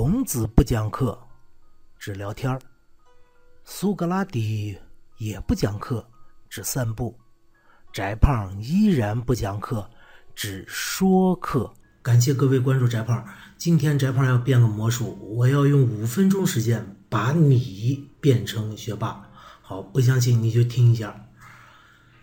孔子不讲课，只聊天儿；苏格拉底也不讲课，只散步；翟胖依然不讲课，只说课。感谢各位关注翟胖。今天翟胖要变个魔术，我要用五分钟时间把你变成学霸。好，不相信你就听一下。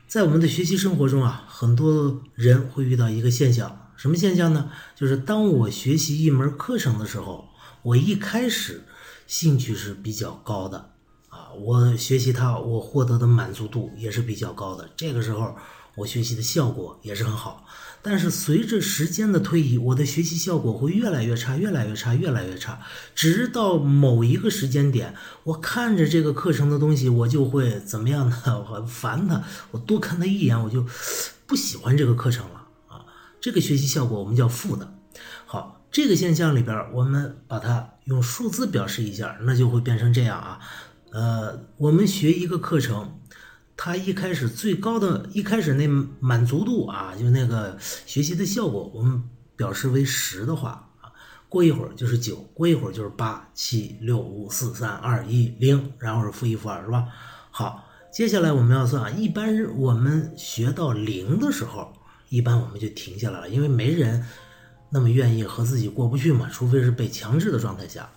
在我们的学习生活中啊，很多人会遇到一个现象，什么现象呢？就是当我学习一门课程的时候，我一开始兴趣是比较高的啊，我学习它，我获得的满足度也是比较高的。这个时候，我学习的效果也是很好。但是随着时间的推移，我的学习效果会越来越差，越来越差，越来越差。直到某一个时间点，我看着这个课程的东西，我就会怎么样呢？我烦它，我多看它一眼，我就不喜欢这个课程了啊。这个学习效果我们叫负的。好，这个现象里边，我们把它用数字表示一下，那就会变成这样啊。呃，我们学一个课程。它一开始最高的一开始那满足度啊，就那个学习的效果，我们表示为十的话啊，过一会儿就是九，过一会儿就是八七六五四三二一零，然后是负一负二，是吧？好，接下来我们要算啊，一般我们学到零的时候，一般我们就停下来了，因为没人那么愿意和自己过不去嘛，除非是被强制的状态下。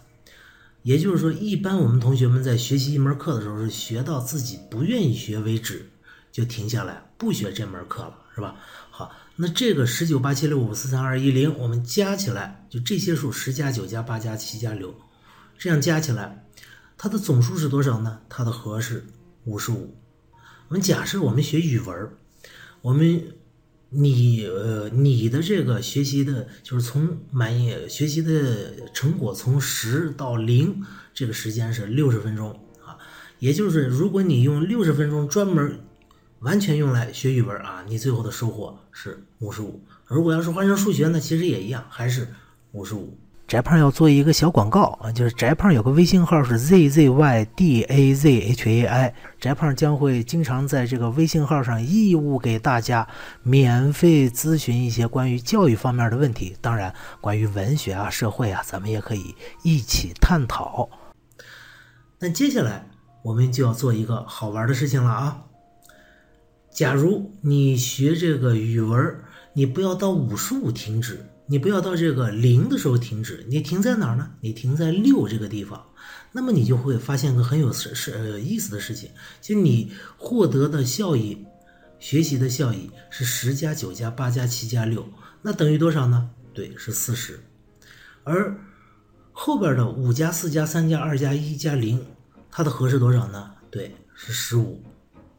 也就是说，一般我们同学们在学习一门课的时候，是学到自己不愿意学为止，就停下来不学这门课了，是吧？好，那这个十九八七六五四三二一零，我们加起来就这些数，十加九加八加七加六，这样加起来，它的总数是多少呢？它的和是五十五。我们假设我们学语文，我们。你呃，你的这个学习的，就是从满意学习的成果从十到零，这个时间是六十分钟啊。也就是如果你用六十分钟专门完全用来学语文啊，你最后的收获是五十五。如果要是换成数学呢，其实也一样，还是五十五。翟胖要做一个小广告啊，就是翟胖有个微信号是 z z y d a z h a i，翟胖将会经常在这个微信号上义务给大家免费咨询一些关于教育方面的问题，当然关于文学啊、社会啊，咱们也可以一起探讨。那接下来我们就要做一个好玩的事情了啊！假如你学这个语文，你不要到五十五停止。你不要到这个零的时候停止，你停在哪儿呢？你停在六这个地方，那么你就会发现个很有是是呃意思的事情，就你获得的效益，学习的效益是十加九加八加七加六，那等于多少呢？对，是四十。而后边的五加四加三加二加一加零，它的和是多少呢？对，是十五。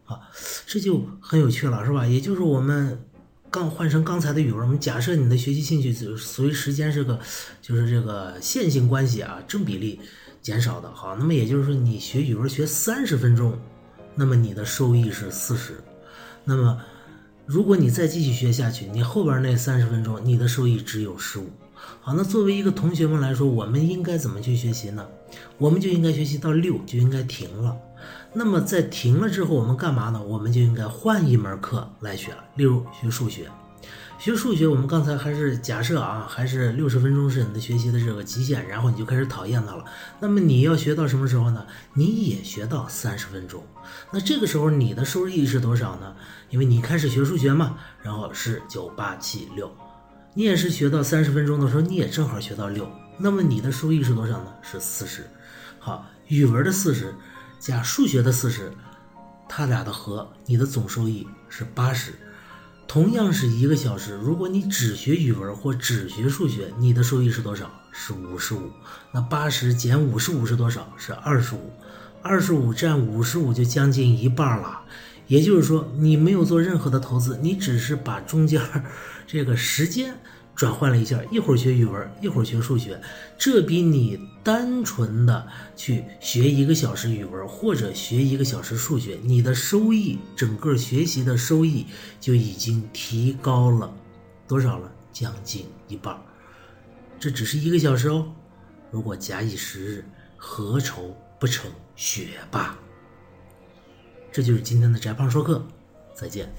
啊，这就很有趣了，是吧？也就是我们。刚换成刚才的语文，我们假设你的学习兴趣随随时间是个，就是这个线性关系啊，正比例减少的。好，那么也就是说，你学语文学三十分钟，那么你的收益是四十。那么，如果你再继续学下去，你后边那三十分钟，你的收益只有十五。好，那作为一个同学们来说，我们应该怎么去学习呢？我们就应该学习到六就应该停了。那么在停了之后，我们干嘛呢？我们就应该换一门课来学了。例如学数学，学数学，我们刚才还是假设啊，还是六十分钟是你的学习的这个极限，然后你就开始讨厌它了。那么你要学到什么时候呢？你也学到三十分钟。那这个时候你的收益是多少呢？因为你开始学数学嘛，然后是九八七六，你也是学到三十分钟的时候，你也正好学到六。那么你的收益是多少呢？是四十。好，语文的四十。加数学的四十，它俩的和，你的总收益是八十。同样是一个小时，如果你只学语文或只学数学，你的收益是多少？是五十五。那八十减五十五是多少？是二十五。二十五占五十五就将近一半了。也就是说，你没有做任何的投资，你只是把中间这个时间。转换了一下，一会儿学语文，一会儿学数学，这比你单纯的去学一个小时语文或者学一个小时数学，你的收益，整个学习的收益就已经提高了多少了？将近一半。这只是一个小时哦。如果假以时日，何愁不成学霸？这就是今天的翟胖说课，再见。